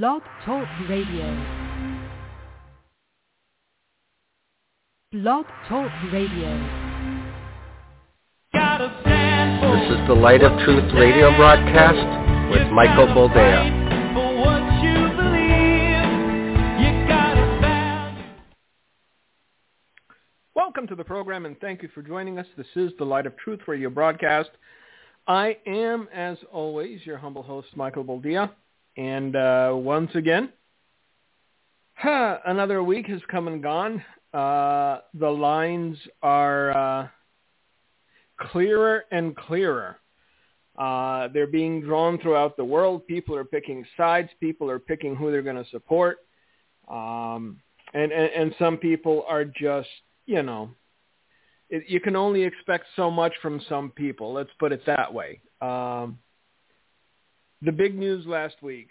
Blog Talk Radio. Blog Talk Radio. This is the Light of Truth radio broadcast with Michael Boldea. Welcome to the program and thank you for joining us. This is the Light of Truth radio broadcast. I am, as always, your humble host, Michael Boldea. And uh, once again, huh, another week has come and gone. Uh, the lines are uh, clearer and clearer. Uh, they're being drawn throughout the world. People are picking sides. People are picking who they're going to support. Um, and, and, and some people are just, you know, it, you can only expect so much from some people. Let's put it that way. Um, the big news last week,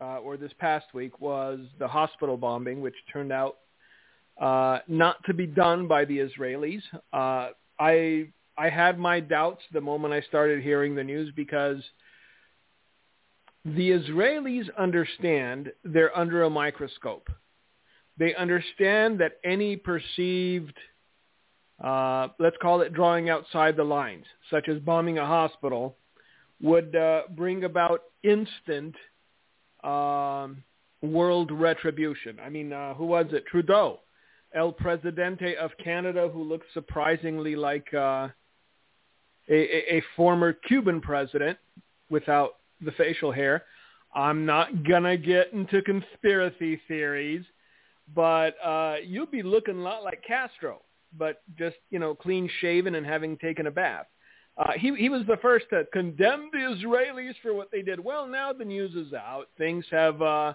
uh, or this past week, was the hospital bombing, which turned out uh, not to be done by the Israelis. Uh, I I had my doubts the moment I started hearing the news because the Israelis understand they're under a microscope. They understand that any perceived, uh, let's call it drawing outside the lines, such as bombing a hospital, would uh, bring about instant um, world retribution. I mean, uh, who was it? Trudeau, El Presidente of Canada, who looks surprisingly like uh, a, a former Cuban president without the facial hair. I'm not gonna get into conspiracy theories, but uh, you'll be looking a lot like Castro, but just you know clean shaven and having taken a bath. Uh, he he was the first to condemn the Israelis for what they did. Well, now the news is out. Things have, uh,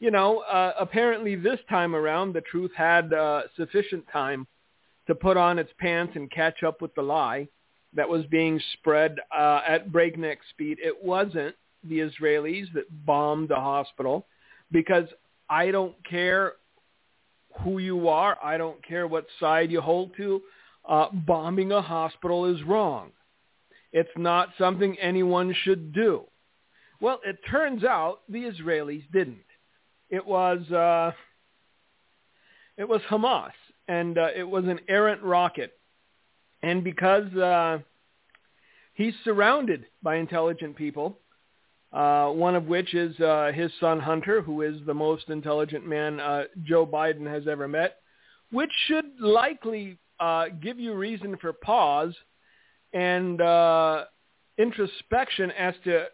you know, uh, apparently this time around, the truth had uh, sufficient time to put on its pants and catch up with the lie that was being spread uh, at breakneck speed. It wasn't the Israelis that bombed the hospital because I don't care who you are. I don't care what side you hold to. Uh, bombing a hospital is wrong. It's not something anyone should do. Well, it turns out the Israelis didn't. It was uh, it was Hamas, and uh, it was an errant rocket. And because uh, he's surrounded by intelligent people, uh, one of which is uh, his son Hunter, who is the most intelligent man uh, Joe Biden has ever met, which should likely uh, give you reason for pause and uh, introspection as to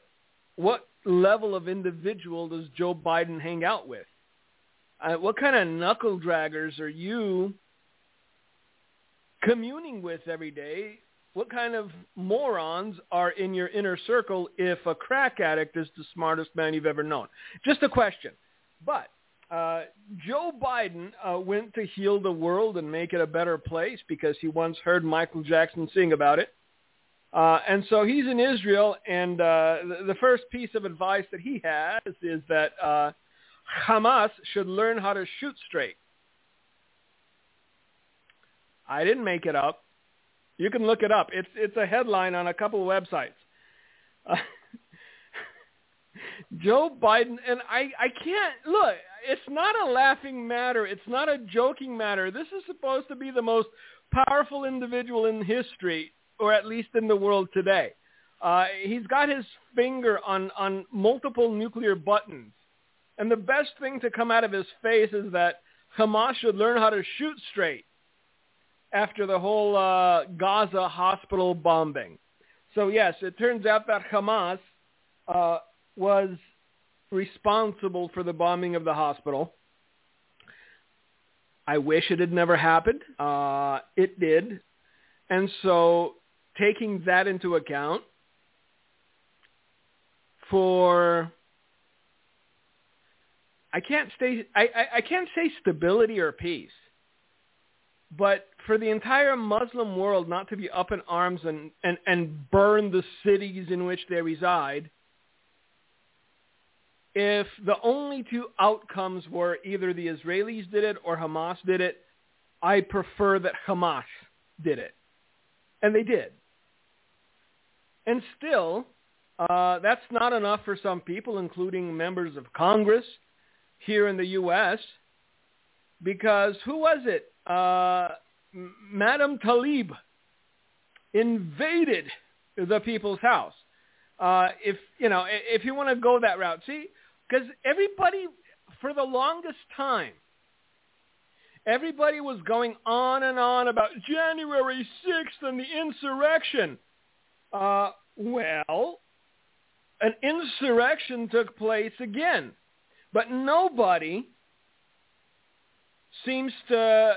what level of individual does Joe Biden hang out with? Uh, what kind of knuckle draggers are you communing with every day? What kind of morons are in your inner circle if a crack addict is the smartest man you've ever known? Just a question. But uh, Joe Biden uh, went to heal the world and make it a better place because he once heard Michael Jackson sing about it. Uh, and so he's in Israel, and uh, the, the first piece of advice that he has is that uh, Hamas should learn how to shoot straight. I didn't make it up. You can look it up. It's it's a headline on a couple of websites. Joe Biden and I I can't look. It's not a laughing matter. It's not a joking matter. This is supposed to be the most powerful individual in history or at least in the world today. Uh, he's got his finger on, on multiple nuclear buttons. And the best thing to come out of his face is that Hamas should learn how to shoot straight after the whole uh, Gaza hospital bombing. So yes, it turns out that Hamas uh, was responsible for the bombing of the hospital. I wish it had never happened. Uh, it did. And so taking that into account for I can't stay I, I, I can't say stability or peace. But for the entire Muslim world not to be up in arms and, and, and burn the cities in which they reside, if the only two outcomes were either the Israelis did it or Hamas did it, I prefer that Hamas did it. And they did. And still, Uh, that's not enough for some people, including members of Congress here in the U.S., because who was it? Uh, Madam Tlaib invaded the people's house. Uh, if you know, if you want to go that route, see, because everybody for the longest time, everybody was going on and on about January 6th and the insurrection. Uh, well, an insurrection took place again, but nobody seems to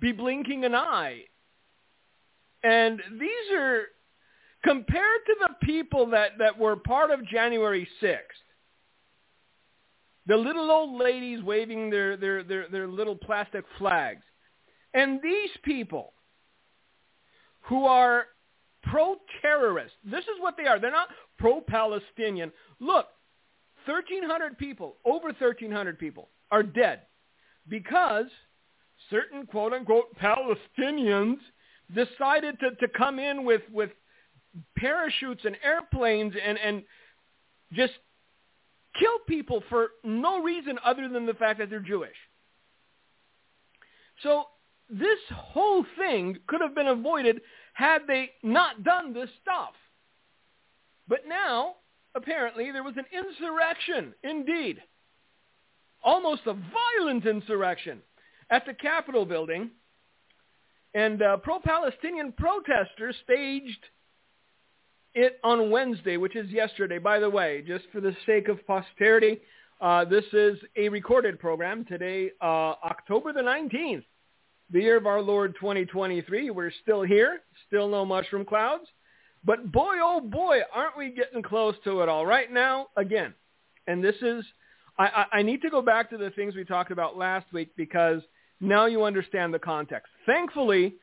be blinking an eye. And these are compared to the people that, that were part of January 6th. The little old ladies waving their, their, their, their little plastic flags. And these people who are pro-terrorist, this is what they are. They're not pro-Palestinian. Look, 1,300 people, over 1,300 people are dead because certain quote-unquote Palestinians decided to, to come in with, with parachutes and airplanes and, and just kill people for no reason other than the fact that they're Jewish. So this whole thing could have been avoided had they not done this stuff. But now, apparently, there was an insurrection, indeed. Almost a violent insurrection at the Capitol building. And uh, pro-Palestinian protesters staged it on Wednesday, which is yesterday. By the way, just for the sake of posterity, uh, this is a recorded program today, uh, October the 19th, the year of our Lord 2023. We're still here, still no mushroom clouds. But boy, oh boy, aren't we getting close to it all right now again. And this is, I, I, I need to go back to the things we talked about last week because now you understand the context. Thankfully,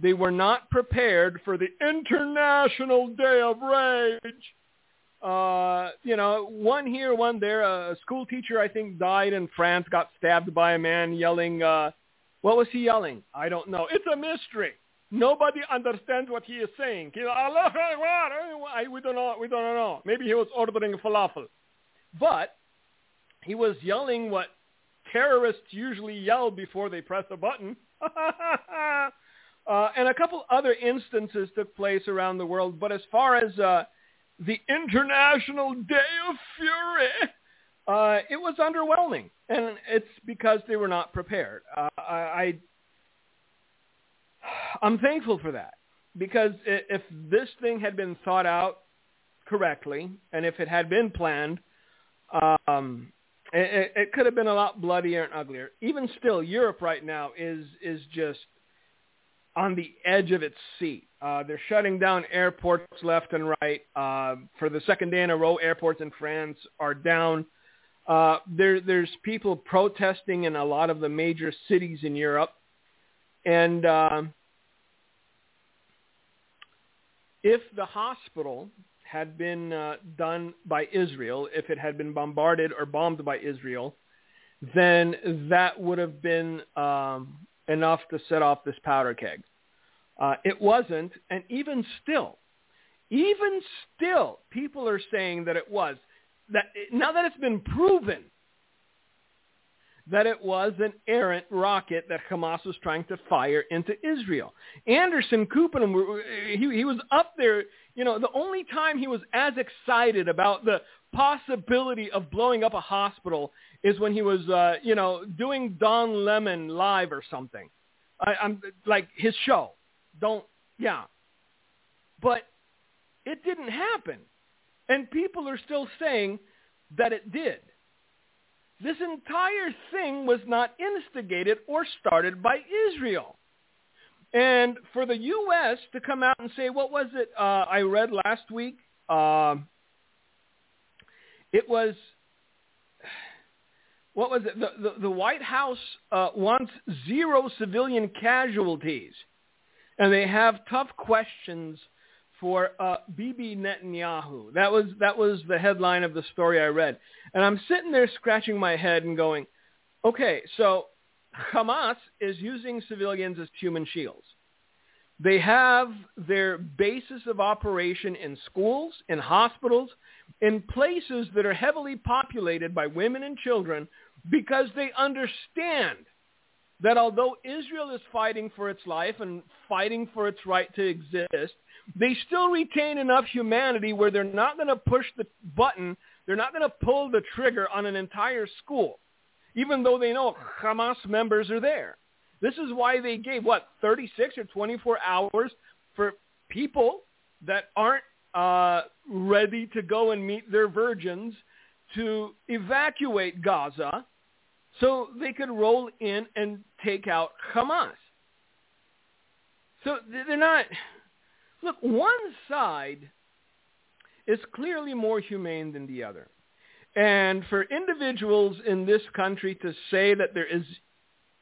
they were not prepared for the International Day of Rage. Uh, you know, one here, one there. A school teacher, I think, died in France, got stabbed by a man yelling, uh, what was he yelling? I don't know. It's a mystery. Nobody understands what he is saying. He, we don't know. We don't know. Maybe he was ordering falafel. But he was yelling what terrorists usually yell before they press a button. Uh, and a couple other instances took place around the world. But as far as uh, the International Day of Fury, uh, it was underwhelming, and it's because they were not prepared. Uh, I, I I'm thankful for that because if this thing had been thought out correctly, and if it had been planned, um, it, it could have been a lot bloodier and uglier. Even still, Europe right now is is just on the edge of its seat. Uh, they're shutting down airports left and right. Uh, for the second day in a row, airports in France are down. Uh, there, there's people protesting in a lot of the major cities in Europe. And uh, if the hospital had been uh, done by Israel, if it had been bombarded or bombed by Israel, then that would have been um, enough to set off this powder keg. Uh, it wasn't, and even still, even still, people are saying that it was. That now that it's been proven that it was an errant rocket that Hamas was trying to fire into Israel. Anderson Cooper, he, he was up there. You know, the only time he was as excited about the possibility of blowing up a hospital is when he was, uh, you know, doing Don Lemon live or something. I, I'm like his show. Don't, yeah. But it didn't happen. And people are still saying that it did. This entire thing was not instigated or started by Israel. And for the U.S. to come out and say, what was it uh, I read last week? Uh, it was what was it? The, the, the White House uh, wants zero civilian casualties, and they have tough questions for uh, Bibi Netanyahu. That was that was the headline of the story I read, and I'm sitting there scratching my head and going, okay, so Hamas is using civilians as human shields. They have their basis of operation in schools, in hospitals, in places that are heavily populated by women and children because they understand that although Israel is fighting for its life and fighting for its right to exist, they still retain enough humanity where they're not going to push the button, they're not going to pull the trigger on an entire school, even though they know Hamas members are there. This is why they gave, what, 36 or 24 hours for people that aren't uh, ready to go and meet their virgins to evacuate Gaza so they could roll in and take out Hamas. So they're not, look, one side is clearly more humane than the other. And for individuals in this country to say that there is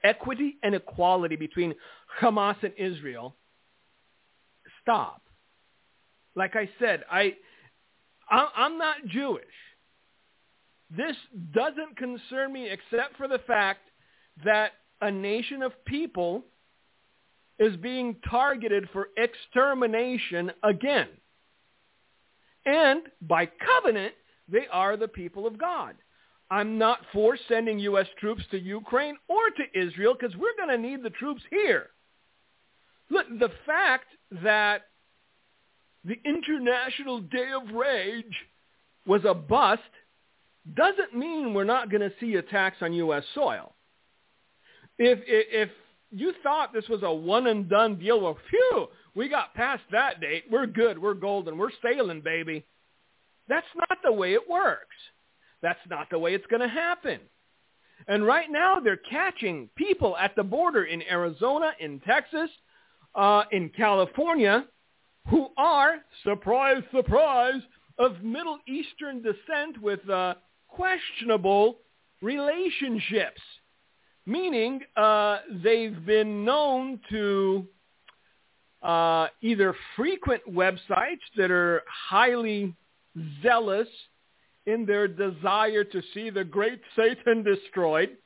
equity and equality between Hamas and Israel, stop. Like I said, I, I'm not Jewish. This doesn't concern me except for the fact that a nation of people is being targeted for extermination again. And by covenant, they are the people of God. I'm not for sending U.S. troops to Ukraine or to Israel because we're going to need the troops here. Look, the fact that the International Day of Rage was a bust doesn't mean we're not going to see attacks on U.S. soil. If, if, you thought this was a one and done deal, well, phew, we got past that date. We're good. We're golden. We're sailing, baby. That's not the way it works. That's not the way it's going to happen. And right now they're catching people at the border in Arizona, in Texas, uh, in California, who are, surprise, surprise, of Middle Eastern descent with uh, questionable relationships, meaning uh, they've been known to uh, either frequent websites that are highly zealous in their desire to see the great Satan destroyed,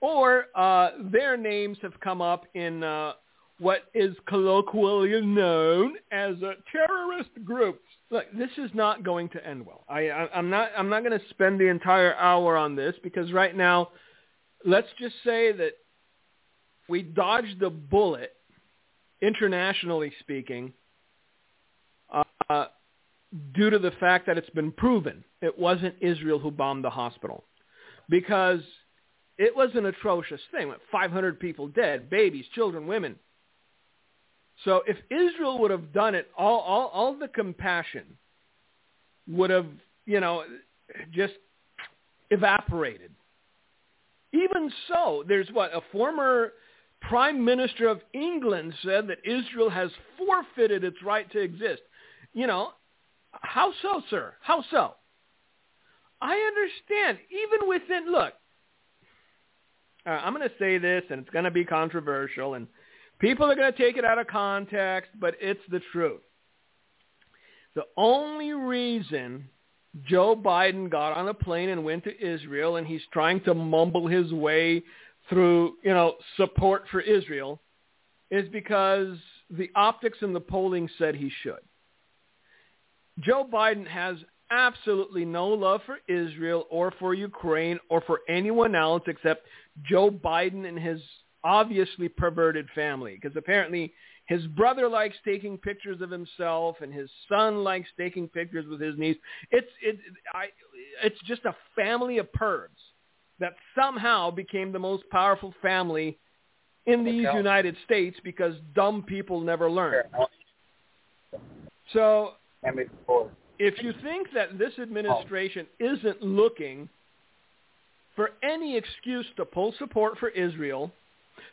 or uh, their names have come up in uh, what is colloquially known as terrorist groups. Look, this is not going to end well. I, I, I'm not. I'm not going to spend the entire hour on this because right now, let's just say that we dodged the bullet, internationally speaking, uh, due to the fact that it's been proven it wasn't Israel who bombed the hospital, because it was an atrocious thing. 500 people dead, babies, children, women. So if Israel would have done it, all, all, all the compassion would have, you know, just evaporated. Even so, there's what, a former prime minister of England said that Israel has forfeited its right to exist. You know, how so, sir? How so? I understand, even within, look, uh, I'm going to say this, and it's going to be controversial, and People are going to take it out of context, but it's the truth. The only reason Joe Biden got on a plane and went to Israel and he's trying to mumble his way through, you know, support for Israel is because the optics and the polling said he should. Joe Biden has absolutely no love for Israel or for Ukraine or for anyone else except Joe Biden and his obviously perverted family because apparently his brother likes taking pictures of himself and his son likes taking pictures with his niece. It's it I it's just a family of pervs that somehow became the most powerful family in these okay. United States because dumb people never learn. So if you think that this administration isn't looking for any excuse to pull support for Israel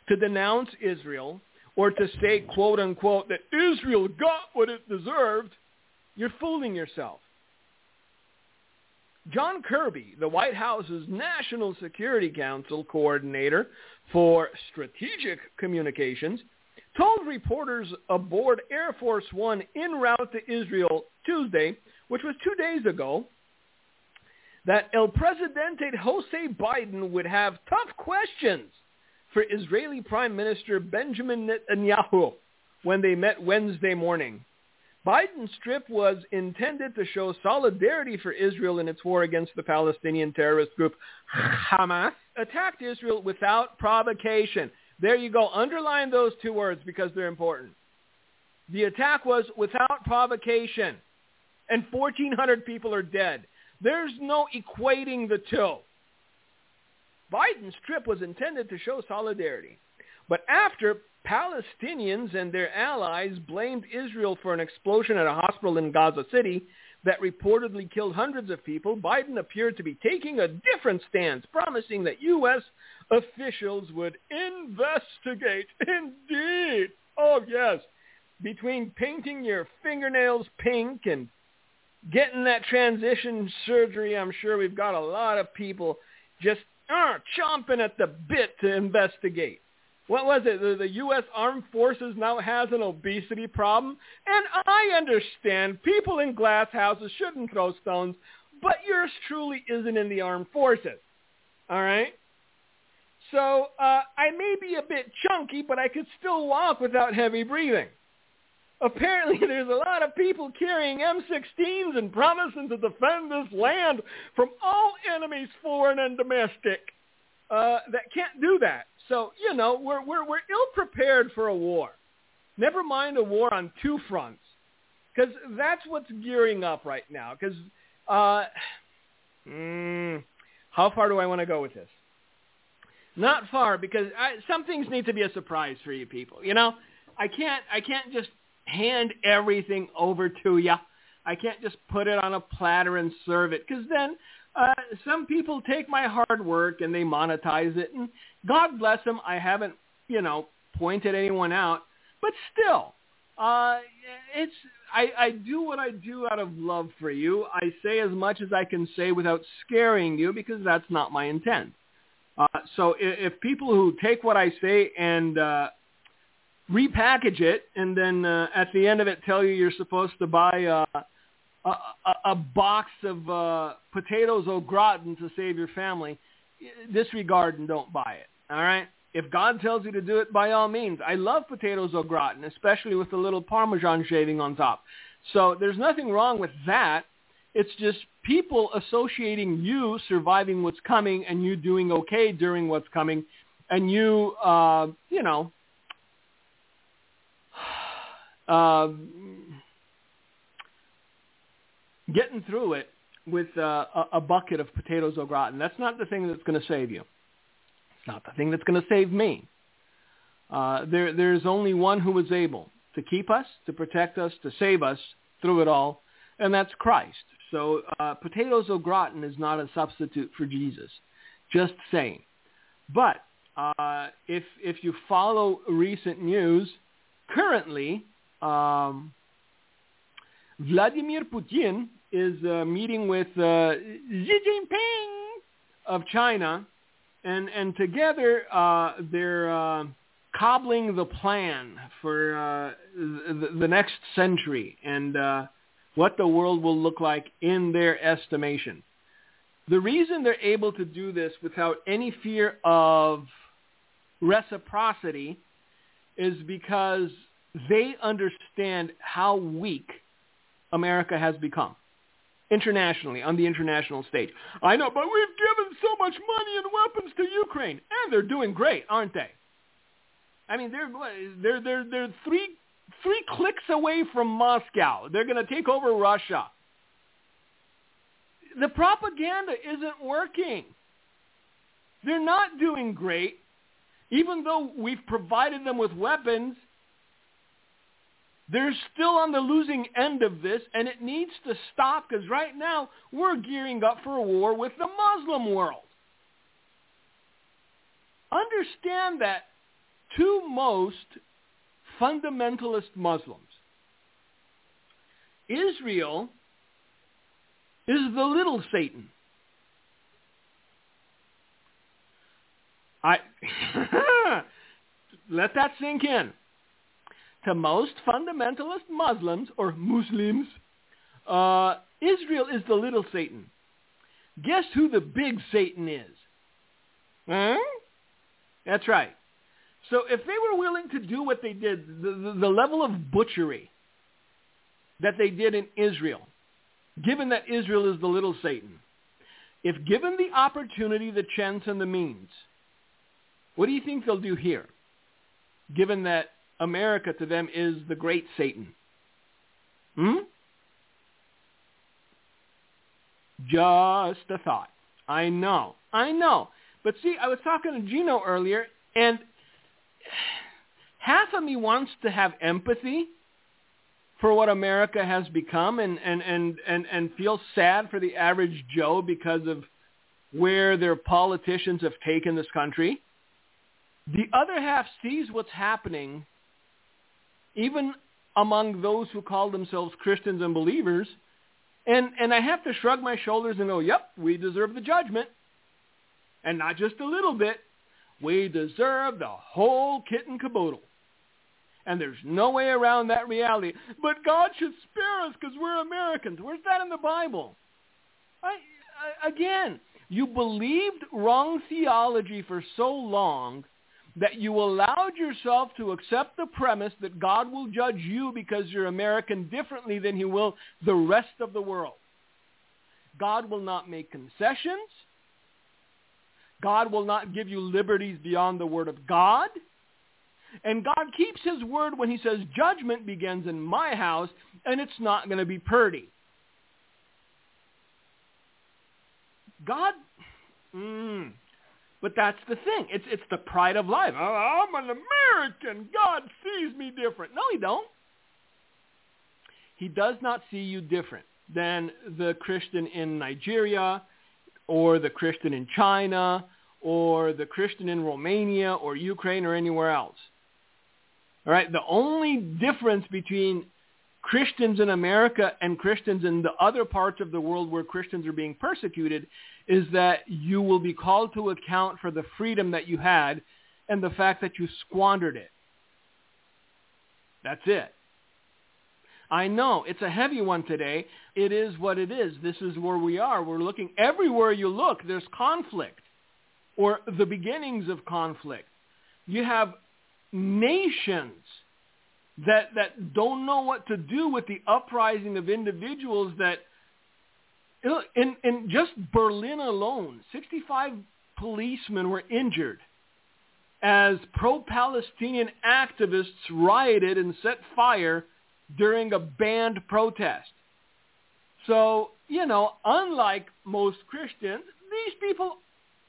to denounce Israel or to say, quote unquote, that Israel got what it deserved, you're fooling yourself. John Kirby, the White House's National Security Council coordinator for strategic communications, told reporters aboard Air Force One en route to Israel Tuesday, which was two days ago, that El Presidente Jose Biden would have tough questions for Israeli Prime Minister Benjamin Netanyahu when they met Wednesday morning. Biden's trip was intended to show solidarity for Israel in its war against the Palestinian terrorist group Hamas, attacked Israel without provocation. There you go. Underline those two words because they're important. The attack was without provocation, and 1,400 people are dead. There's no equating the two. Biden's trip was intended to show solidarity. But after Palestinians and their allies blamed Israel for an explosion at a hospital in Gaza City that reportedly killed hundreds of people, Biden appeared to be taking a different stance, promising that U.S. officials would investigate. Indeed. Oh, yes. Between painting your fingernails pink and getting that transition surgery, I'm sure we've got a lot of people just uh, chomping at the bit to investigate what was it? The, the U.S. Armed Forces now has an obesity problem. And I understand people in glass houses shouldn't throw stones, but yours truly isn't in the armed forces. All right? So uh, I may be a bit chunky, but I could still walk without heavy breathing. Apparently there's a lot of people carrying M16s and promising to defend this land from all enemies, foreign and domestic, uh, that can't do that. So, you know, we're, we're, we're ill-prepared for a war. Never mind a war on two fronts. Because that's what's gearing up right now. Because uh, mm, how far do I want to go with this? Not far, because I, some things need to be a surprise for you people. You know, I can't I can't just hand everything over to you. I can't just put it on a platter and serve it, because then uh, some people take my hard work and they monetize it, and God bless them. I haven't, you know, pointed anyone out, but still, uh, it's I, I do what I do out of love for you. I say as much as I can say without scaring you because that's not my intent. Uh, so if, if people who take what I say and uh, repackage it and then uh, at the end of it tell you you're supposed to buy uh, a, a, a box of uh, potatoes au gratin to save your family, disregard and don't buy it. All right? If God tells you to do it, by all means. I love potatoes au gratin, especially with a little Parmesan shaving on top. So there's nothing wrong with that. It's just people associating you surviving what's coming and you doing okay during what's coming and you, uh, you know, uh, getting through it with uh, a, a bucket of potatoes au gratin. That's not the thing that's going to save you. It's not the thing that's going to save me. Uh, there, there's only one who was able to keep us, to protect us, to save us through it all, and that's Christ. So uh, potatoes au gratin is not a substitute for Jesus. Just saying. But uh, if if you follow recent news, currently um, Vladimir Putin is uh, meeting with uh, Xi Jinping of China, and and together uh, they're uh, cobbling the plan for uh, the, the next century and uh, what the world will look like in their estimation. The reason they're able to do this without any fear of reciprocity is because they understand how weak America has become internationally on the international stage. I know, but we've given so much money and weapons to Ukraine, and they're doing great, aren't they? I mean, they're they're they're they're three three clicks away from Moscow. They're going to take over Russia. The propaganda isn't working. They're not doing great, even though we've provided them with weapons they're still on the losing end of this, and it needs to stop because right now we're gearing up for a war with the Muslim world. Understand that to most fundamentalist Muslims, Israel is the little Satan. I let that sink in to most fundamentalist Muslims or Muslims, uh, Israel is the little Satan. Guess who the big Satan is? Huh? That's right. So if they were willing to do what they did, the, the, the level of butchery that they did in Israel, given that Israel is the little Satan, if given the opportunity, the chance, and the means, what do you think they'll do here, given that America to them is the great Satan? Hmm? Just a thought. I know. I know. But see, I was talking to Gino earlier, and half of me wants to have empathy for what America has become and, and, and, and, and feel sad for the average Joe because of where their politicians have taken this country. The other half sees what's happening even among those who call themselves Christians and believers. And, and I have to shrug my shoulders and go, yep, we deserve the judgment. And not just a little bit. We deserve the whole kit and caboodle. And there's no way around that reality. But God should spare us because we're Americans. Where's that in the Bible? I, I, again, you believed wrong theology for so long that you allowed yourself to accept the premise that God will judge you because you're American differently than he will the rest of the world. God will not make concessions. God will not give you liberties beyond the word of God. And God keeps his word when he says judgment begins in my house and it's not going to be purdy. God, mm, but that's the thing. It's, it's the pride of life. Oh, I'm an American. God sees me different. No, he don't. He does not see you different than the Christian in Nigeria or the Christian in China or the Christian in Romania or Ukraine or anywhere else. All right, the only difference between Christians in America and Christians in the other parts of the world where Christians are being persecuted is that you will be called to account for the freedom that you had and the fact that you squandered it. That's it. I know it's a heavy one today. It is what it is. This is where we are. We're looking everywhere you look. There's conflict or the beginnings of conflict. You have nations that, that don't know what to do with the uprising of individuals that, in, in just Berlin alone, 65 policemen were injured as pro-Palestinian activists rioted and set fire during a banned protest. So, you know, unlike most Christians, these people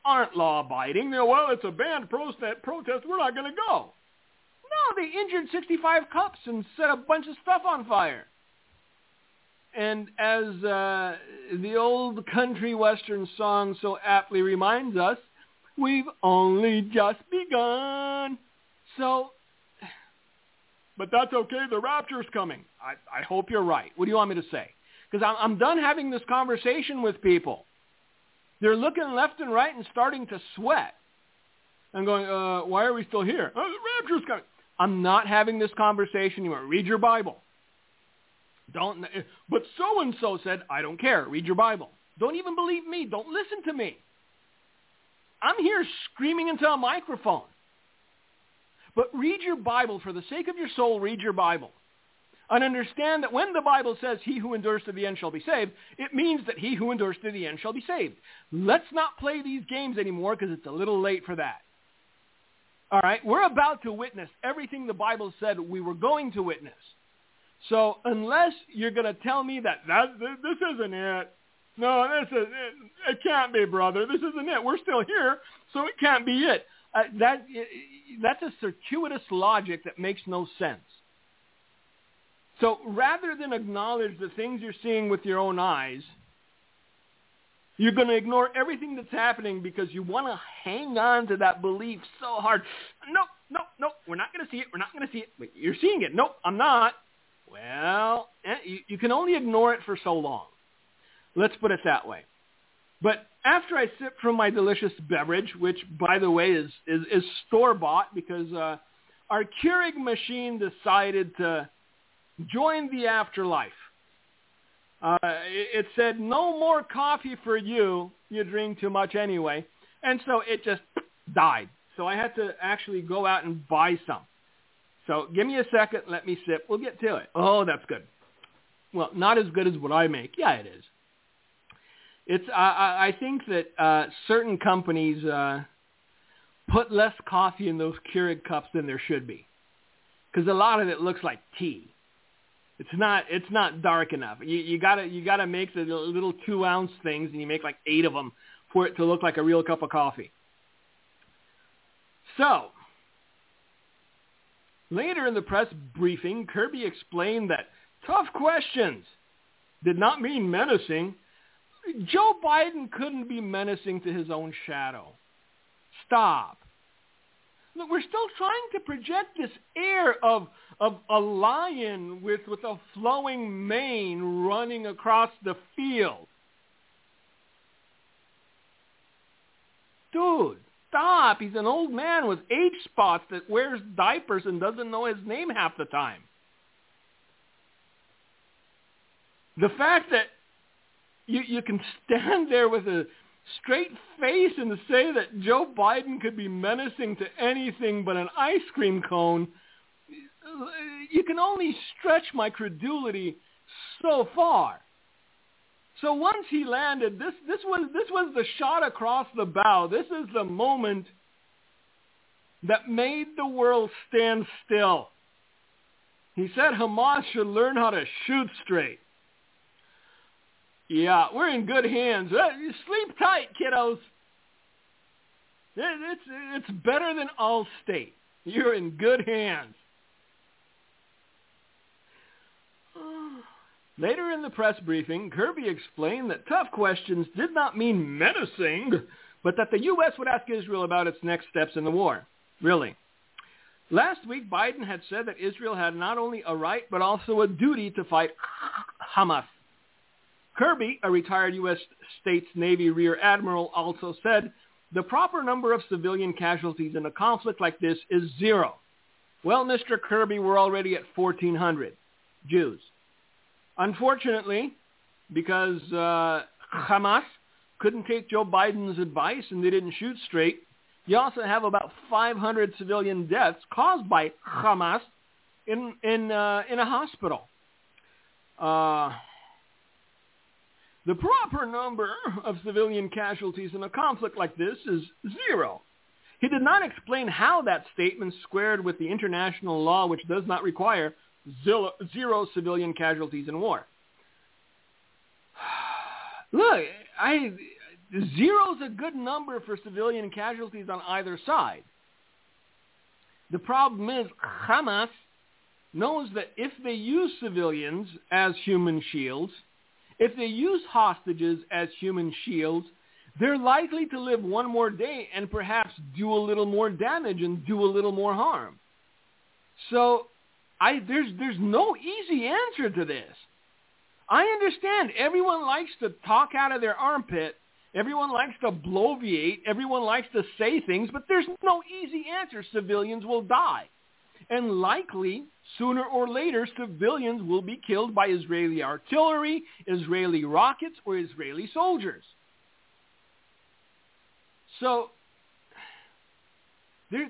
aren't law-abiding. They're, well, it's a banned protest, protest. we're not going to go. No, they injured 65 cops and set a bunch of stuff on fire. And as uh, the old country western song so aptly reminds us, we've only just begun. So, but that's okay. The rapture's coming. I, I hope you're right. What do you want me to say? Because I'm, I'm done having this conversation with people. They're looking left and right and starting to sweat. and going, uh, why are we still here? Oh, the rapture's coming. I'm not having this conversation anymore. Read your Bible. Don't. But so and so said, I don't care. Read your Bible. Don't even believe me. Don't listen to me. I'm here screaming into a microphone. But read your Bible for the sake of your soul. Read your Bible. And understand that when the Bible says he who endures to the end shall be saved, it means that he who endures to the end shall be saved. Let's not play these games anymore because it's a little late for that. All right, we're about to witness everything the Bible said we were going to witness. So unless you're going to tell me that, that this isn't it, no, this is it, it can't be, brother. This isn't it. We're still here, so it can't be it. Uh, that that's a circuitous logic that makes no sense. So rather than acknowledge the things you're seeing with your own eyes, you're going to ignore everything that's happening because you want to hang on to that belief so hard. No, no, no, we're not going to see it. We're not going to see it. Wait, you're seeing it. Nope, I'm not. Well, eh, you, you can only ignore it for so long. Let's put it that way. But after I sip from my delicious beverage, which, by the way, is, is, is store-bought because uh, our Keurig machine decided to join the afterlife. Uh, it, said, no more coffee for you. You drink too much anyway. And so it just died. so I had to actually go out and buy some. So give me a second, let me sip. We'll get to it. Oh, that's good. Well, not as good as what I make. Yeah, it is. It's I, I think that uh, certain companies uh, put less coffee in those Keurig cups than there should be, because a lot of it looks like tea. It's not it's not dark enough. You, you gotta you gotta make the little two ounce things, and you make like eight of them for it to look like a real cup of coffee. So later in the press briefing, Kirby explained that tough questions did not mean menacing. Joe Biden couldn't be menacing to his own shadow. Stop. Look, we're still trying to project this air of of a lion with with a flowing mane running across the field. Dude, stop. He's an old man with age spots that wears diapers and doesn't know his name half the time. The fact that you, you can stand there with a straight face and say that Joe Biden could be menacing to anything but an ice cream cone, you can only stretch my credulity so far. So once he landed, this, this, was, this was the shot across the bow. This is the moment that made the world stand still. He said Hamas should learn how to shoot straight. Yeah, we're in good hands. Uh, sleep tight, kiddos. It's, it's better than all state. You're in good hands. Later in the press briefing, Kirby explained that tough questions did not mean menacing, but that the U.S. would ask Israel about its next steps in the war. Really. Last week, Biden had said that Israel had not only a right, but also a duty to fight Hamas. Kirby, a retired U.S. States Navy Rear Admiral, also said the proper number of civilian casualties in a conflict like this is zero. Well, Mr. Kirby, we're already at 1,400 Jews. Unfortunately, because uh, Hamas couldn't take Joe Biden's advice and they didn't shoot straight, you also have about 500 civilian deaths caused by Hamas in in uh, in a hospital. Uh, the proper number of civilian casualties in a conflict like this is zero. He did not explain how that statement squared with the international law which does not require zero civilian casualties in war. Look, I zero is a good number for civilian casualties on either side. The problem is Hamas knows that if they use civilians as human shields, if they use hostages as human shields, they're likely to live one more day and perhaps do a little more damage and do a little more harm. So I, there's, there's no easy answer to this. I understand everyone likes to talk out of their armpit. Everyone likes to bloviate. Everyone likes to say things, but there's no easy answer. Civilians will die. And likely, sooner or later, civilians will be killed by Israeli artillery, Israeli rockets, or Israeli soldiers. So, there,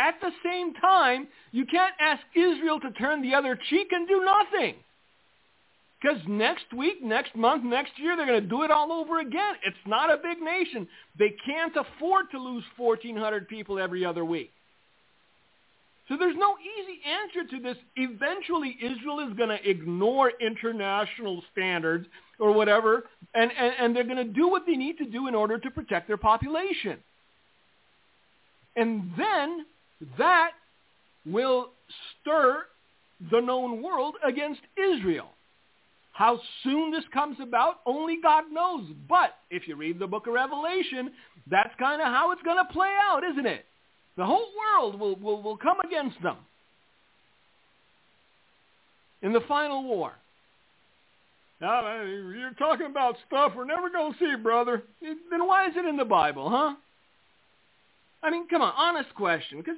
at the same time, you can't ask Israel to turn the other cheek and do nothing. Because next week, next month, next year, they're going to do it all over again. It's not a big nation. They can't afford to lose 1,400 people every other week. So there's no easy answer to this. Eventually, Israel is going to ignore international standards or whatever, and, and, and they're going to do what they need to do in order to protect their population. And then that will stir the known world against Israel. How soon this comes about, only God knows. But if you read the book of Revelation, that's kind of how it's going to play out, isn't it? The whole world will, will, will come against them in the final war. Now, uh, you're talking about stuff we're never going to see, brother. Then why is it in the Bible, huh? I mean, come on, honest question, because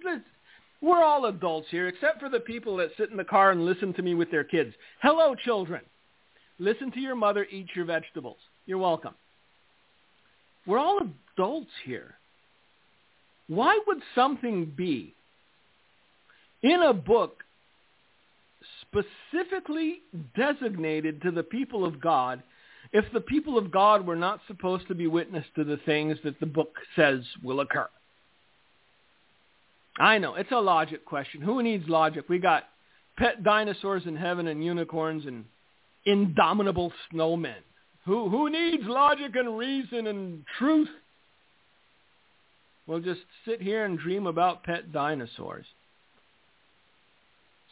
we're all adults here, except for the people that sit in the car and listen to me with their kids. Hello, children. Listen to your mother eat your vegetables. You're welcome. We're all adults here. Why would something be in a book specifically designated to the people of God if the people of God were not supposed to be witness to the things that the book says will occur? I know, it's a logic question. Who needs logic? We got pet dinosaurs in heaven and unicorns and indomitable snowmen. Who, who needs logic and reason and truth? We'll just sit here and dream about pet dinosaurs.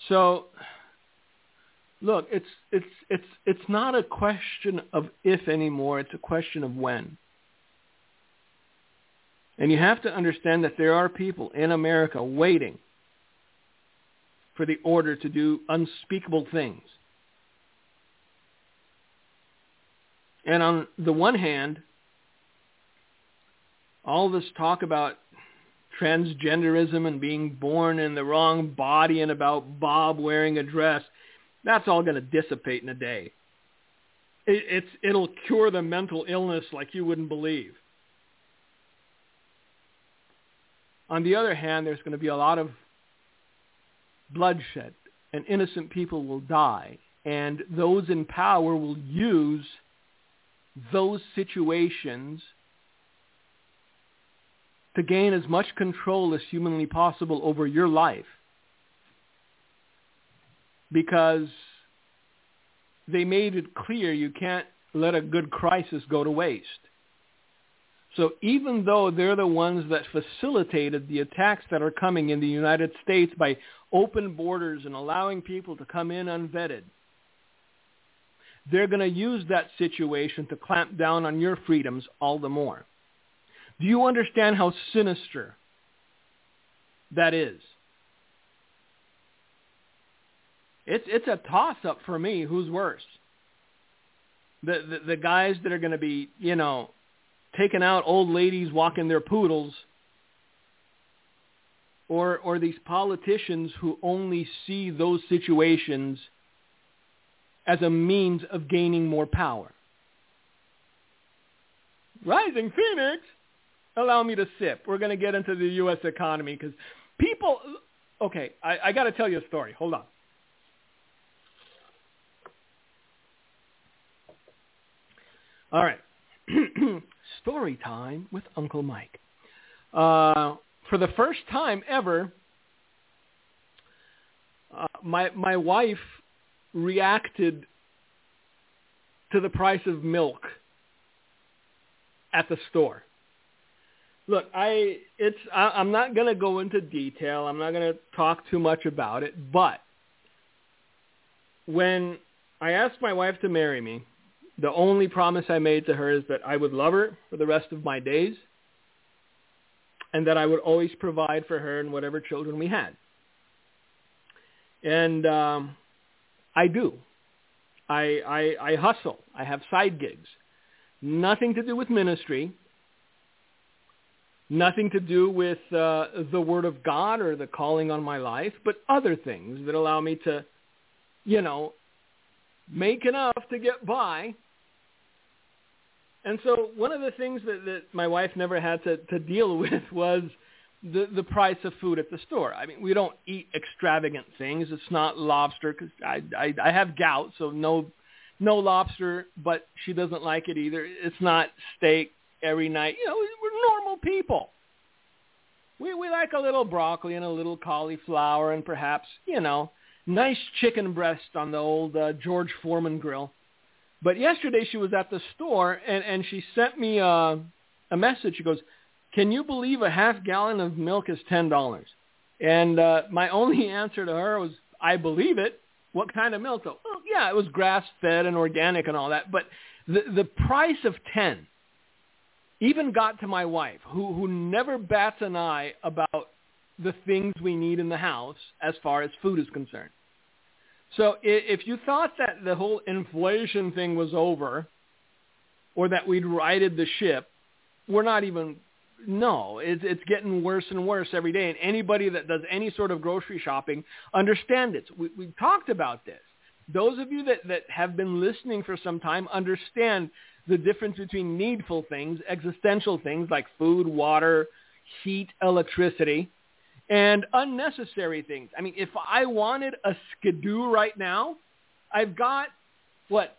So, look, it's, it's, it's, it's not a question of if anymore. It's a question of when. And you have to understand that there are people in America waiting for the order to do unspeakable things. And on the one hand, all this talk about transgenderism and being born in the wrong body and about Bob wearing a dress, that's all going to dissipate in a day. It, it's, it'll cure the mental illness like you wouldn't believe. On the other hand, there's going to be a lot of bloodshed and innocent people will die and those in power will use those situations to gain as much control as humanly possible over your life because they made it clear you can't let a good crisis go to waste. So even though they're the ones that facilitated the attacks that are coming in the United States by open borders and allowing people to come in unvetted, they're going to use that situation to clamp down on your freedoms all the more. Do you understand how sinister that is? It's, it's a toss-up for me who's worse. The, the, the guys that are going to be, you know, taking out old ladies walking their poodles or, or these politicians who only see those situations as a means of gaining more power. Rising Phoenix, allow me to sip. We're going to get into the U.S. economy because people, okay, I, I got to tell you a story. Hold on. All right. Story time with Uncle Mike. Uh, for the first time ever, uh, my my wife reacted to the price of milk at the store. Look, I it's I, I'm not going to go into detail. I'm not going to talk too much about it, but when I asked my wife to marry me, the only promise I made to her is that I would love her for the rest of my days and that I would always provide for her and whatever children we had. And um, I do. I, I, I hustle. I have side gigs. Nothing to do with ministry. Nothing to do with uh, the Word of God or the calling on my life, but other things that allow me to, you know, make enough to get by. And so one of the things that, that my wife never had to, to deal with was the the price of food at the store. I mean, we don't eat extravagant things. It's not lobster because I, I I have gout, so no no lobster. But she doesn't like it either. It's not steak every night. You know, we're normal people. We we like a little broccoli and a little cauliflower and perhaps you know nice chicken breast on the old uh, George Foreman grill. But yesterday she was at the store and and she sent me a a message. She goes can you believe a half gallon of milk is ten dollars? And uh, my only answer to her was, I believe it. What kind of milk? Though? Well, yeah, it was grass fed and organic and all that. But the the price of ten even got to my wife, who who never bats an eye about the things we need in the house as far as food is concerned. So if you thought that the whole inflation thing was over, or that we'd righted the ship, we're not even no, it's it's getting worse and worse every day. And anybody that does any sort of grocery shopping understand it. We we talked about this. Those of you that, that have been listening for some time understand the difference between needful things, existential things like food, water, heat, electricity, and unnecessary things. I mean, if I wanted a skidoo right now, I've got, what,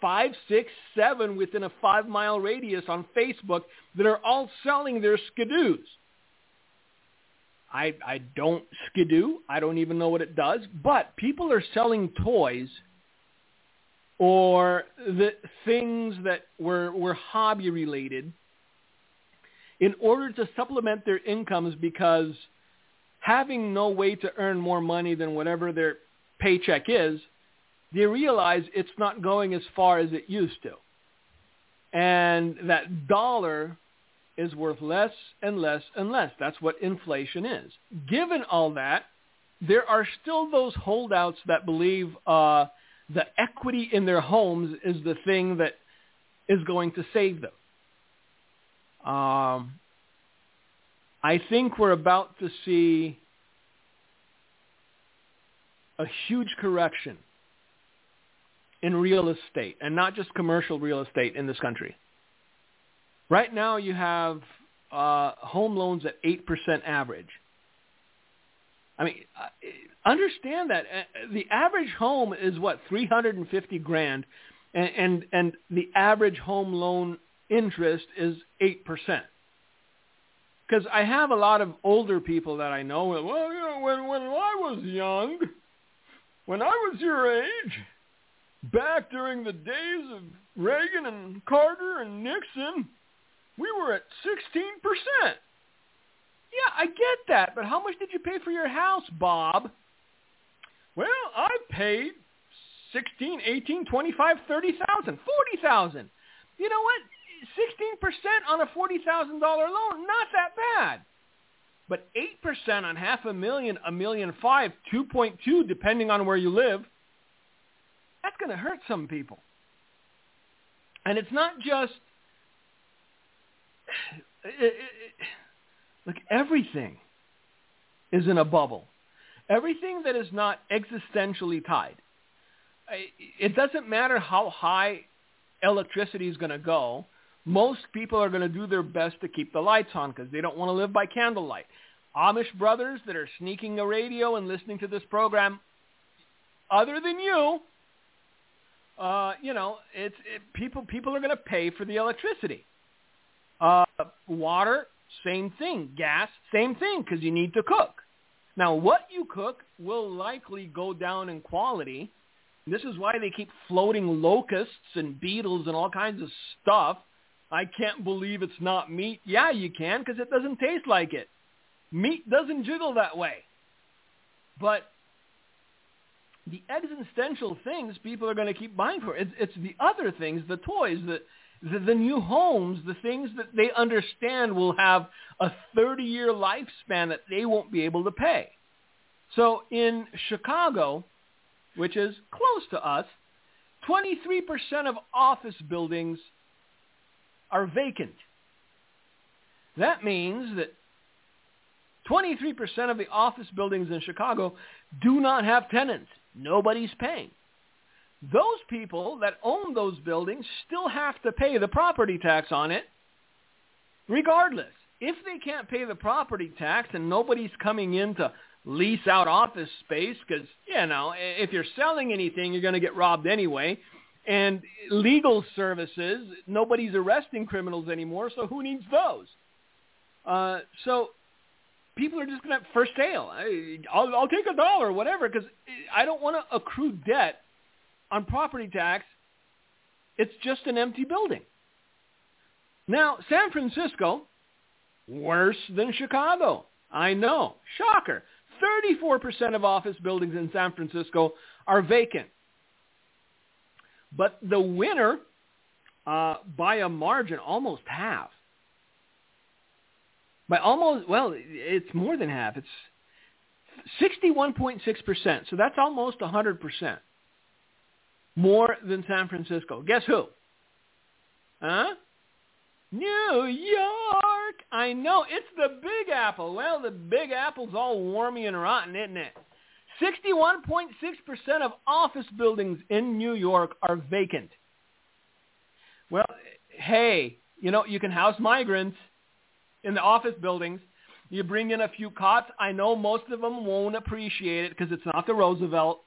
five, six, seven within a five-mile radius on Facebook that are all selling their skidoos. I, I don't skidoo. I don't even know what it does. But people are selling toys or the things that were, were hobby related in order to supplement their incomes because having no way to earn more money than whatever their paycheck is, they realize it's not going as far as it used to. And that dollar is worth less and less and less. That's what inflation is. Given all that, there are still those holdouts that believe uh, the equity in their homes is the thing that is going to save them. Um, I think we're about to see a huge correction in real estate, and not just commercial real estate in this country. Right now you have uh, home loans at 8% average. I mean, uh, understand that uh, the average home is what 350 grand, and, and and the average home loan interest is eight percent. Because I have a lot of older people that I know. Well, you know, when when I was young, when I was your age, back during the days of Reagan and Carter and Nixon, we were at 16%. Yeah, I get that, but how much did you pay for your house, Bob? Well, I paid 16, 18, 25, 30,000, 40,000. You know what? 16% on a $40,000 loan, not that bad. But 8% on half a million, a million five, 2.2 depending on where you live, that's going to hurt some people. And it's not just look, everything is in a bubble. Everything that is not existentially tied. It doesn't matter how high electricity is going to go. Most people are going to do their best to keep the lights on because they don't want to live by candlelight. Amish brothers that are sneaking a radio and listening to this program, other than you, uh, you know, it's it, people. People are going to pay for the electricity. Uh, water, same thing. Gas, same thing because you need to cook. Now, what you cook will likely go down in quality. This is why they keep floating locusts and beetles and all kinds of stuff. I can't believe it's not meat. Yeah, you can because it doesn't taste like it. Meat doesn't jiggle that way. But the existential things people are going to keep buying for. It's, it's the other things, the toys, the, the, the new homes, the things that they understand will have a 30-year lifespan that they won't be able to pay. So in Chicago, which is close to us, 23% of office buildings are vacant. That means that 23% of the office buildings in Chicago do not have tenants. Nobody's paying those people that own those buildings still have to pay the property tax on it regardless. If they can't pay the property tax and nobody's coming in to lease out office space because, you know, if you're selling anything, you're going to get robbed anyway. And legal services, nobody's arresting criminals anymore, so who needs those? Uh, so people are just going to, first sale, I, I'll, I'll take a dollar, whatever, because I don't want to accrue debt on property tax, it's just an empty building. Now, San Francisco, worse than Chicago. I know. Shocker. 34% of office buildings in San Francisco are vacant. But the winner, uh, by a margin, almost half. By almost, well, it's more than half. It's 61.6%. So that's almost 100% more than San Francisco. Guess who? Huh? New York. I know. It's the Big Apple. Well, the Big Apple's all wormy and rotten, isn't it? 61.6% of office buildings in New York are vacant. Well, hey, you know, you can house migrants. in the office buildings. You bring in a few cots. I know most of them won't appreciate it because it's not the Roosevelt.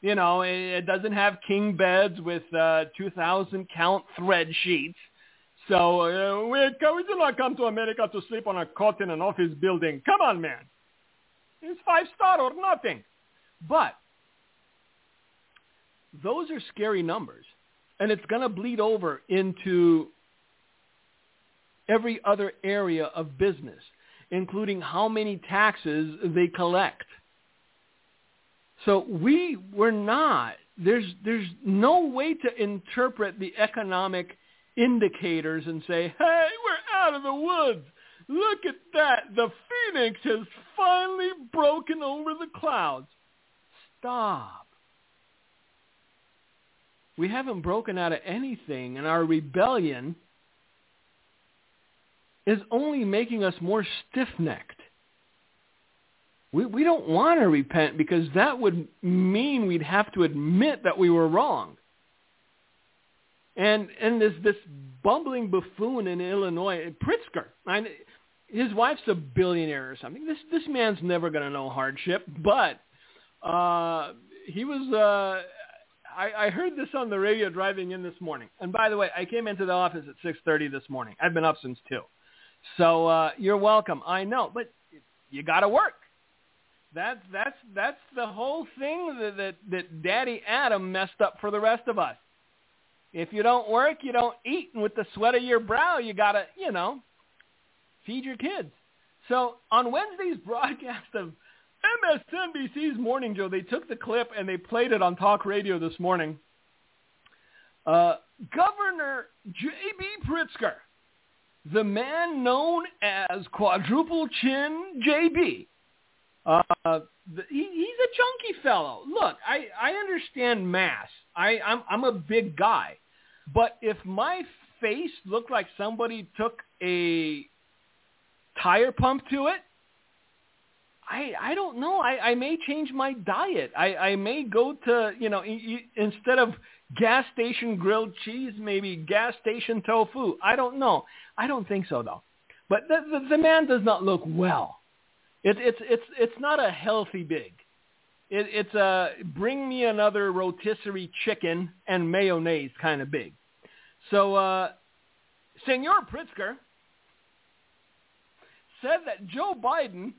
You know, it, doesn't have king beds with uh, 2,000 count thread sheets. So uh, we, we did not come to America to sleep on a cot in an office building. Come on, man. It's five star or nothing. But those are scary numbers. And it's going to bleed over into every other area of business, including how many taxes they collect. So we were not, there's, there's no way to interpret the economic indicators and say, hey, we're out of the woods. Look at that. The phoenix has finally broken over the clouds. Stop. We haven't broken out of anything, and our rebellion is only making us more stiff-necked. We, we don't want to repent because that would mean we'd have to admit that we were wrong. And and this this bumbling buffoon in Illinois, Pritzker. I, his wife's a billionaire or something. This this man's never going to know hardship. But uh, he was. Uh, I, I heard this on the radio driving in this morning. And by the way, I came into the office at six thirty this morning. I've been up since two. So uh, you're welcome. I know, but you got to work. That's that's that's the whole thing that, that that Daddy Adam messed up for the rest of us. If you don't work, you don't eat. And with the sweat of your brow, you got to, you know, feed your kids. So on Wednesday's broadcast of MSNBC's Morning Joe, they took the clip and they played it on talk radio this morning. Uh, Governor J.B. Pritzker, the man known as Quadruple Chin J.B., uh, the, he, he's a chunky fellow. Look, I, I understand mass. I, I'm, I'm a big guy. But if my face looked like somebody took a tire pump to it, I I don't know. I, I may change my diet. I, I may go to you know instead of gas station grilled cheese, maybe gas station tofu. I don't know. I don't think so though. But the the, the man does not look well. It, it's it's it's not a healthy big. It, it's a bring me another rotisserie chicken and mayonnaise kind of big. So, uh, Senor Pritzker said that Joe Biden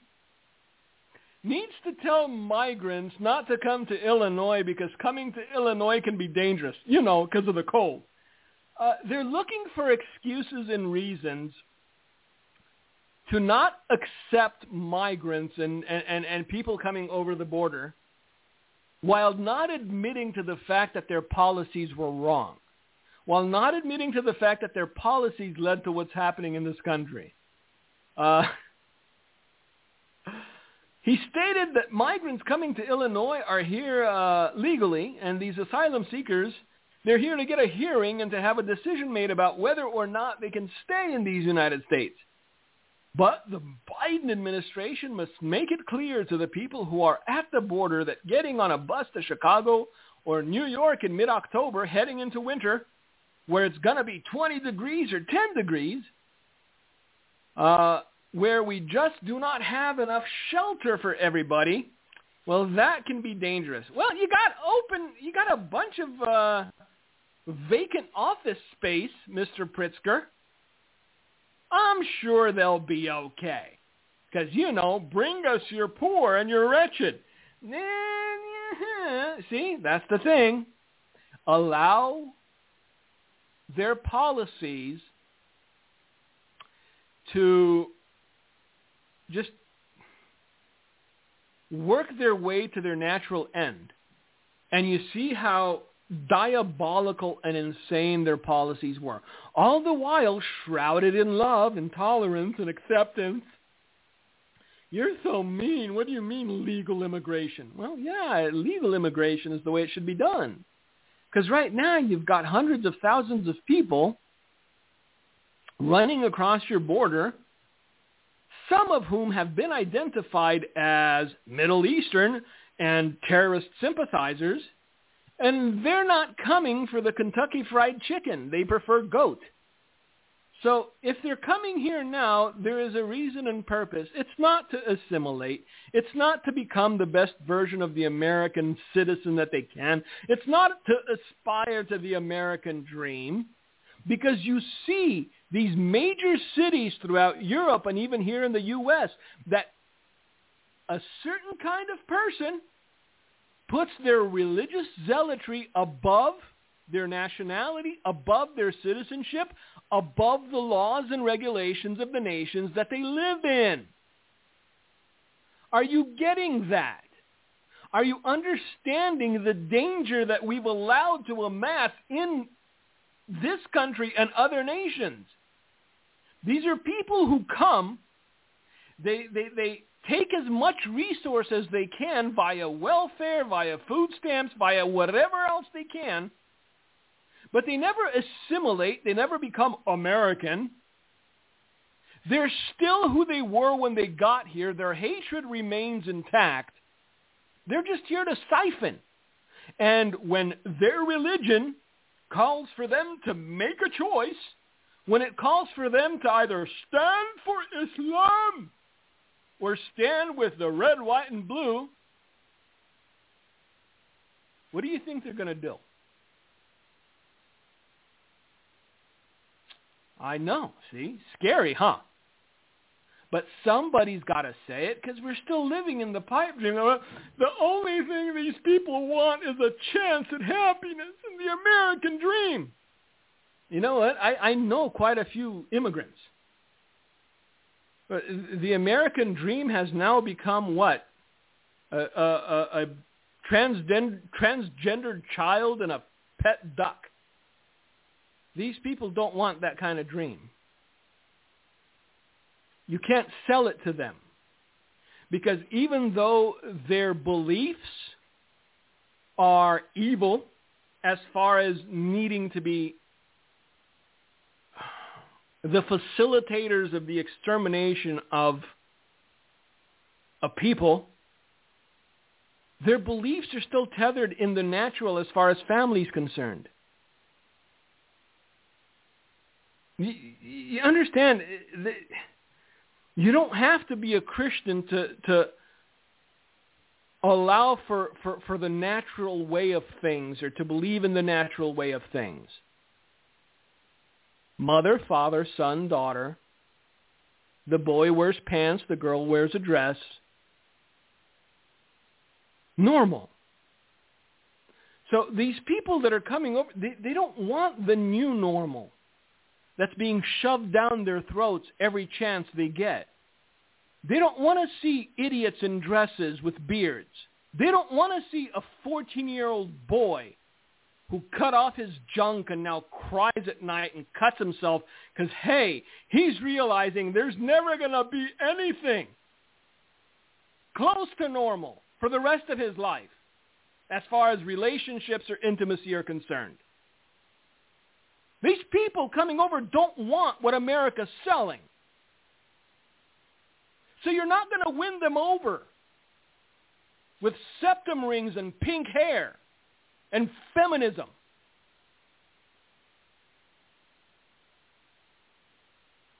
needs to tell migrants not to come to Illinois because coming to Illinois can be dangerous, you know, because of the cold. Uh, they're looking for excuses and reasons to not accept migrants and, and, and people coming over the border while not admitting to the fact that their policies were wrong, while not admitting to the fact that their policies led to what's happening in this country. Uh, he stated that migrants coming to Illinois are here uh, legally, and these asylum seekers, they're here to get a hearing and to have a decision made about whether or not they can stay in these United States. But the Biden administration must make it clear to the people who are at the border that getting on a bus to Chicago or New York in mid-October heading into winter, where it's going to be 20 degrees or 10 degrees, uh, where we just do not have enough shelter for everybody, well, that can be dangerous. Well, you got open, you got a bunch of uh, vacant office space, Mr. Pritzker. I'm sure they'll be okay. Because, you know, bring us your poor and your wretched. See, that's the thing. Allow their policies to just work their way to their natural end. And you see how diabolical and insane their policies were, all the while shrouded in love and tolerance and acceptance. You're so mean. What do you mean legal immigration? Well, yeah, legal immigration is the way it should be done. Because right now you've got hundreds of thousands of people running across your border, some of whom have been identified as Middle Eastern and terrorist sympathizers, and they're not coming for the Kentucky Fried Chicken. They prefer goat. So if they're coming here now, there is a reason and purpose. It's not to assimilate. It's not to become the best version of the American citizen that they can. It's not to aspire to the American dream because you see these major cities throughout Europe and even here in the U.S. that a certain kind of person puts their religious zealotry above their nationality, above their citizenship, above the laws and regulations of the nations that they live in. Are you getting that? Are you understanding the danger that we've allowed to amass in this country and other nations? These are people who come, they, they, they take as much resource as they can via welfare, via food stamps, via whatever else they can, but they never assimilate. They never become American. They're still who they were when they got here. Their hatred remains intact. They're just here to siphon. And when their religion calls for them to make a choice, when it calls for them to either stand for Islam or stand with the red, white, and blue, what do you think they're going to do? I know. See? Scary, huh? But somebody's got to say it because we're still living in the pipe dream. The only thing these people want is a chance at happiness in the American dream. You know what? I, I know quite a few immigrants. The American dream has now become what? A, a, a, a transgender, transgendered child and a pet duck. These people don't want that kind of dream. You can't sell it to them. Because even though their beliefs are evil as far as needing to be the facilitators of the extermination of a people, their beliefs are still tethered in the natural as far as family is concerned. You, you understand? You don't have to be a Christian to to allow for, for, for the natural way of things or to believe in the natural way of things. Mother, father, son, daughter. The boy wears pants, the girl wears a dress. Normal. So these people that are coming over, they, they don't want the new normal that's being shoved down their throats every chance they get. They don't want to see idiots in dresses with beards. They don't want to see a 14-year-old boy who cut off his junk and now cries at night and cuts himself because, hey, he's realizing there's never going to be anything close to normal for the rest of his life as far as relationships or intimacy are concerned. These people coming over don't want what America's selling. So you're not going to win them over with septum rings and pink hair and feminism.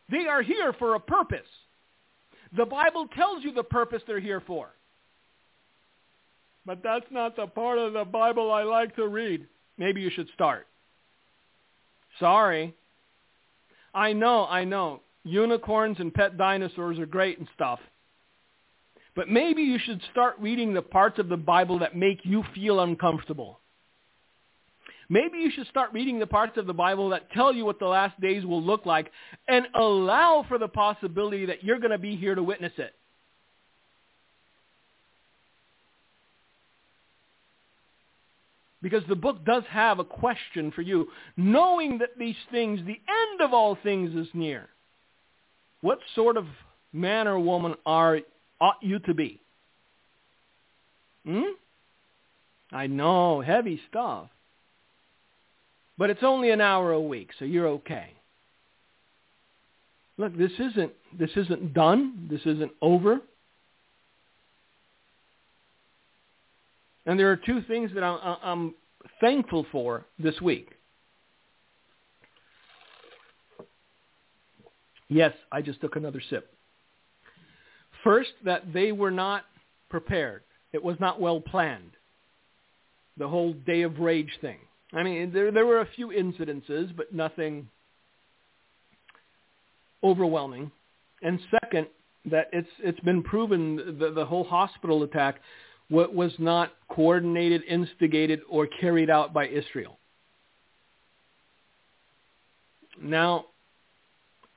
They are here for a purpose. The Bible tells you the purpose they're here for. But that's not the part of the Bible I like to read. Maybe you should start. Sorry. I know, I know. Unicorns and pet dinosaurs are great and stuff. But maybe you should start reading the parts of the Bible that make you feel uncomfortable. Maybe you should start reading the parts of the Bible that tell you what the last days will look like and allow for the possibility that you're going to be here to witness it. Because the book does have a question for you. Knowing that these things, the end of all things is near. What sort of man or woman are ought you to be? Hmm? I know, heavy stuff. But it's only an hour a week, so you're okay. Look, this isn't this isn't done. This isn't over. And there are two things that I'm, thankful for this week. Yes, I just took another sip. First, that they were not prepared. It was not well planned. The whole day of rage thing. I mean, there, there were a few incidences, but nothing overwhelming. And second, that it's it's been proven the, the whole hospital attack was not coordinated, instigated, or carried out by Israel. Now,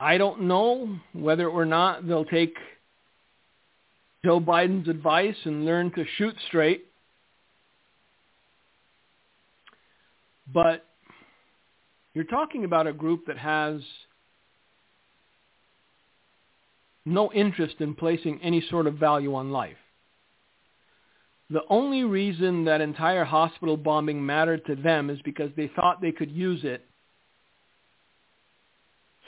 I don't know whether or not they'll take Joe Biden's advice and learn to shoot straight. But you're talking about a group that has no interest in placing any sort of value on life. The only reason that entire hospital bombing mattered to them is because they thought they could use it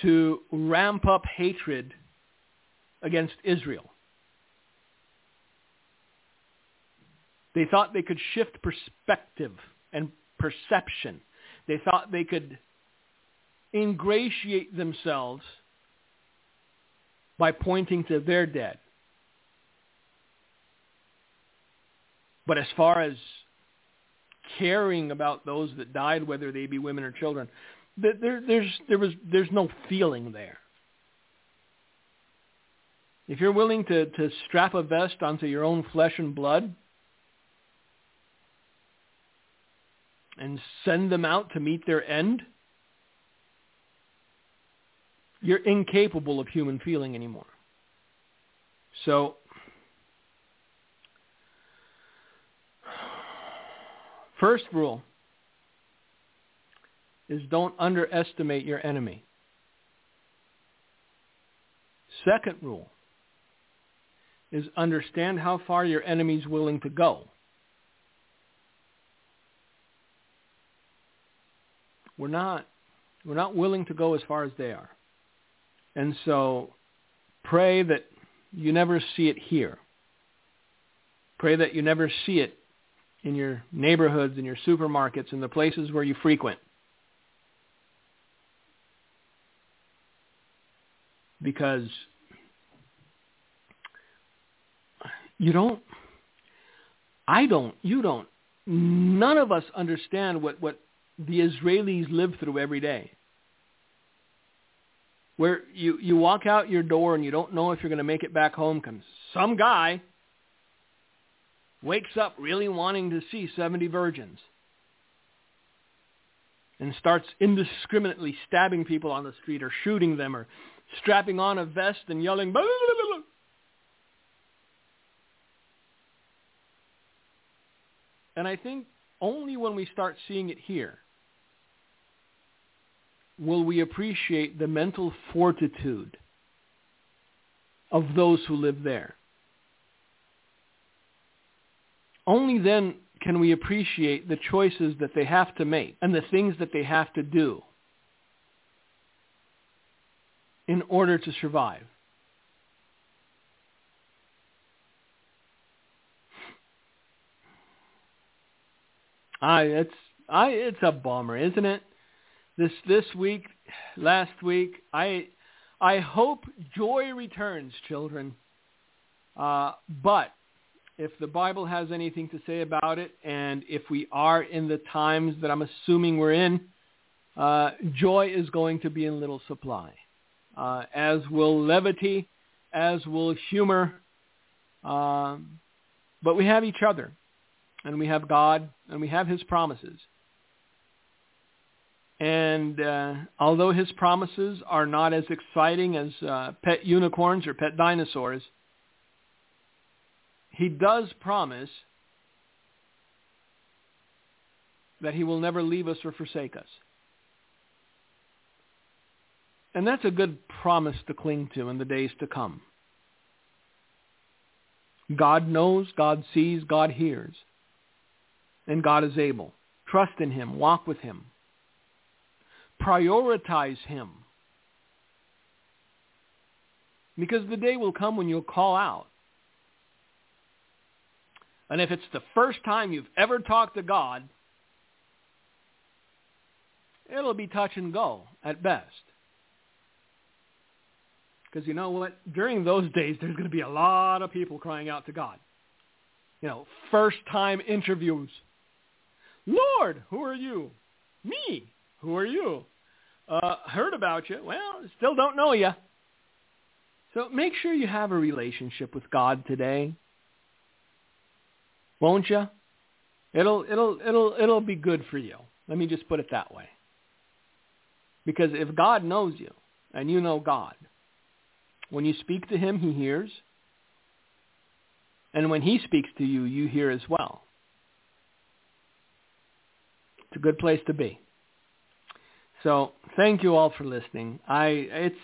to ramp up hatred against Israel. They thought they could shift perspective and perception. They thought they could ingratiate themselves by pointing to their dead. But as far as caring about those that died, whether they be women or children, there, there's, there was, there's no feeling there. If you're willing to, to strap a vest onto your own flesh and blood and send them out to meet their end, you're incapable of human feeling anymore. So first rule is don't underestimate your enemy. Second rule is understand how far your enemy is willing to go. We're not we're not willing to go as far as they are. And so pray that you never see it here. Pray that you never see it in your neighborhoods, in your supermarkets, in the places where you frequent. Because you don't, I don't, you don't, none of us understand what, what the Israelis live through every day where you, you walk out your door and you don't know if you're going to make it back home because some guy wakes up really wanting to see 70 virgins and starts indiscriminately stabbing people on the street or shooting them or strapping on a vest and yelling, blah, blah, blah, and I think only when we start seeing it here will we appreciate the mental fortitude of those who live there. Only then can we appreciate the choices that they have to make and the things that they have to do in order to survive. I it's I it's a bummer, isn't it? this this week, last week. I I hope joy returns, children. Uh, but if the Bible has anything to say about it, and if we are in the times that I'm assuming we're in, uh, joy is going to be in little supply, uh, as will levity, as will humor. Um, but we have each other, and we have God, and we have His promises. And uh, although his promises are not as exciting as uh, pet unicorns or pet dinosaurs, he does promise that he will never leave us or forsake us. And that's a good promise to cling to in the days to come. God knows, God sees, God hears, and God is able. Trust in him, walk with him, prioritize him. Because the day will come when you'll call out. And if it's the first time you've ever talked to God, it'll be touch and go at best. Because you know what? During those days, there's going to be a lot of people crying out to God. You know, first-time interviews. Lord, who are you? Me. Who are you? Uh, heard about you. Well, still don't know you. So make sure you have a relationship with God today. Won't you? It'll it'll it'll it'll be good for you. Let me just put it that way. Because if God knows you and you know God, when you speak to him, he hears. And when he speaks to you, you hear as well. It's a good place to be. So thank you all for listening. I it's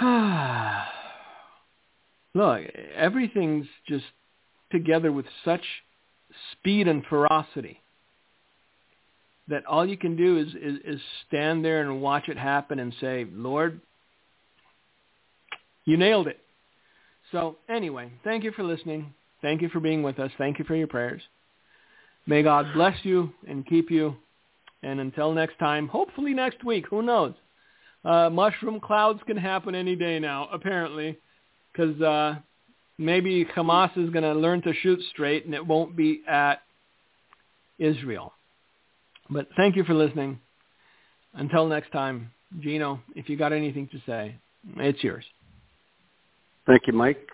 look everything's just together with such speed and ferocity that all you can do is, is, is stand there and watch it happen and say, Lord, you nailed it. So anyway, thank you for listening. Thank you for being with us. Thank you for your prayers. May God bless you and keep you. And until next time, hopefully next week, who knows? Uh, mushroom clouds can happen any day now, apparently, because uh, maybe Hamas is going to learn to shoot straight and it won't be at Israel. But thank you for listening. Until next time, Gino, if you got anything to say, it's yours. Thank you, Mike.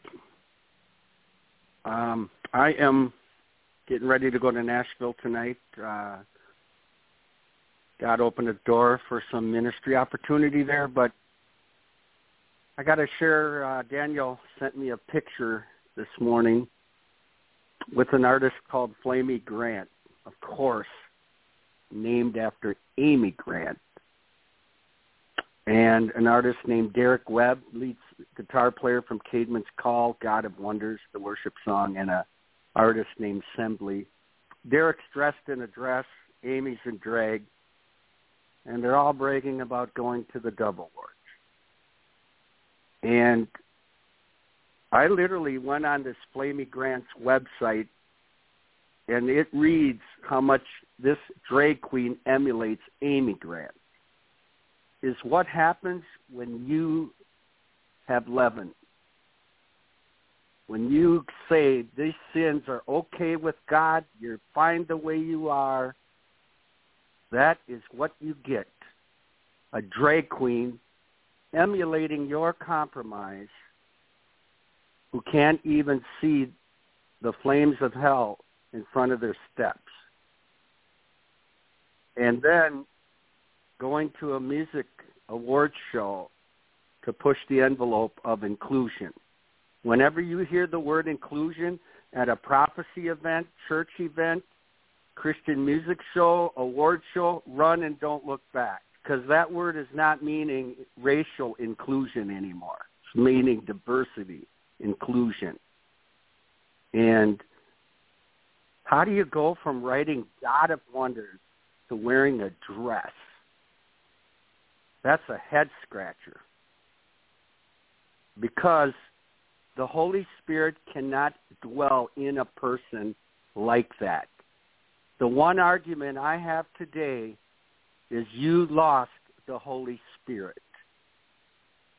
Um, I am getting ready to go to Nashville tonight. Uh, God opened a door for some ministry opportunity there, but I got to share. Uh, Daniel sent me a picture this morning with an artist called Flamy Grant, of course, named after Amy Grant, and an artist named Derek Webb, lead guitar player from Caedmon's Call, God of Wonders, the worship song, and a artist named Semler. Derek's dressed in a dress, Amy's in drag, and they're all bragging about going to the Dove awards. And I literally went on this Flamy Grant's website, and it reads how much this drag queen emulates Amy Grant. Is what happens when you have leaven. When you say these sins are okay with God, you're fine the way you are, that is what you get. A drag queen emulating your compromise who can't even see the flames of hell in front of their steps. And then going to a music awards show to push the envelope of inclusion. Whenever you hear the word inclusion at a prophecy event, church event, Christian music show, award show, run and don't look back because that word is not meaning racial inclusion anymore. It's meaning diversity, inclusion. And how do you go from writing God of Wonders to wearing a dress? That's a head scratcher. Because the Holy Spirit cannot dwell in a person like that. The one argument I have today is you lost the Holy Spirit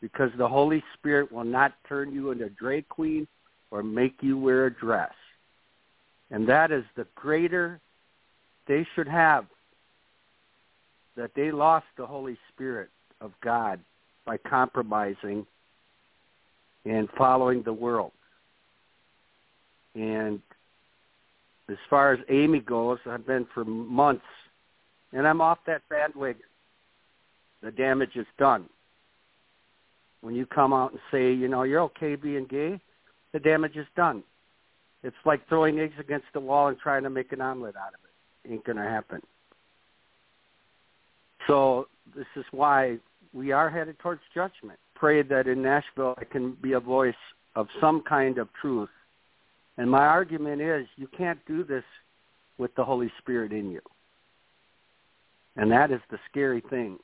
because the Holy Spirit will not turn you into a drag queen or make you wear a dress. And that is the greater they should have that they lost the Holy Spirit of God by compromising and following the world. And as far as Amy goes, I've been for months and I'm off that bandwagon. The damage is done. When you come out and say, you know, you're okay being gay, the damage is done. It's like throwing eggs against the wall and trying to make an omelet out of it. Ain't going to happen. So this is why we are headed towards judgment. Pray that in Nashville I can be a voice of some kind of truth. And my argument is you can't do this with the Holy Spirit in you. And that is the scary thing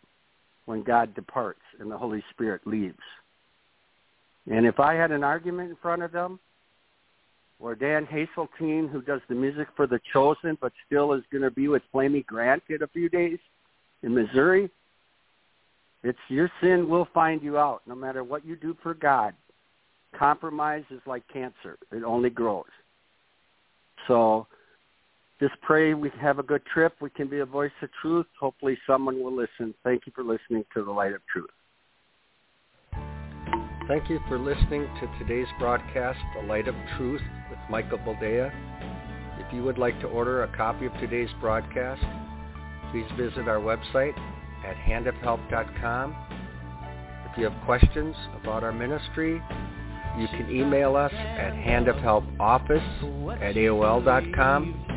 when God departs and the Holy Spirit leaves. And if I had an argument in front of them, or Dan Haseltine, who does the music for The Chosen, but still is going to be with Flamy Grant in a few days in Missouri, It's your sin will find you out no matter what you do for God. Compromise is like cancer. It only grows. So just pray we have a good trip. We can be a voice of truth. Hopefully someone will listen. Thank you for listening to The Light of Truth. Thank you for listening to today's broadcast, The Light of Truth with Michael Boldea. If you would like to order a copy of today's broadcast, please visit our website at handofhelp.com. If you have questions about our ministry, you can email us at handofhelpoffice at AOL.com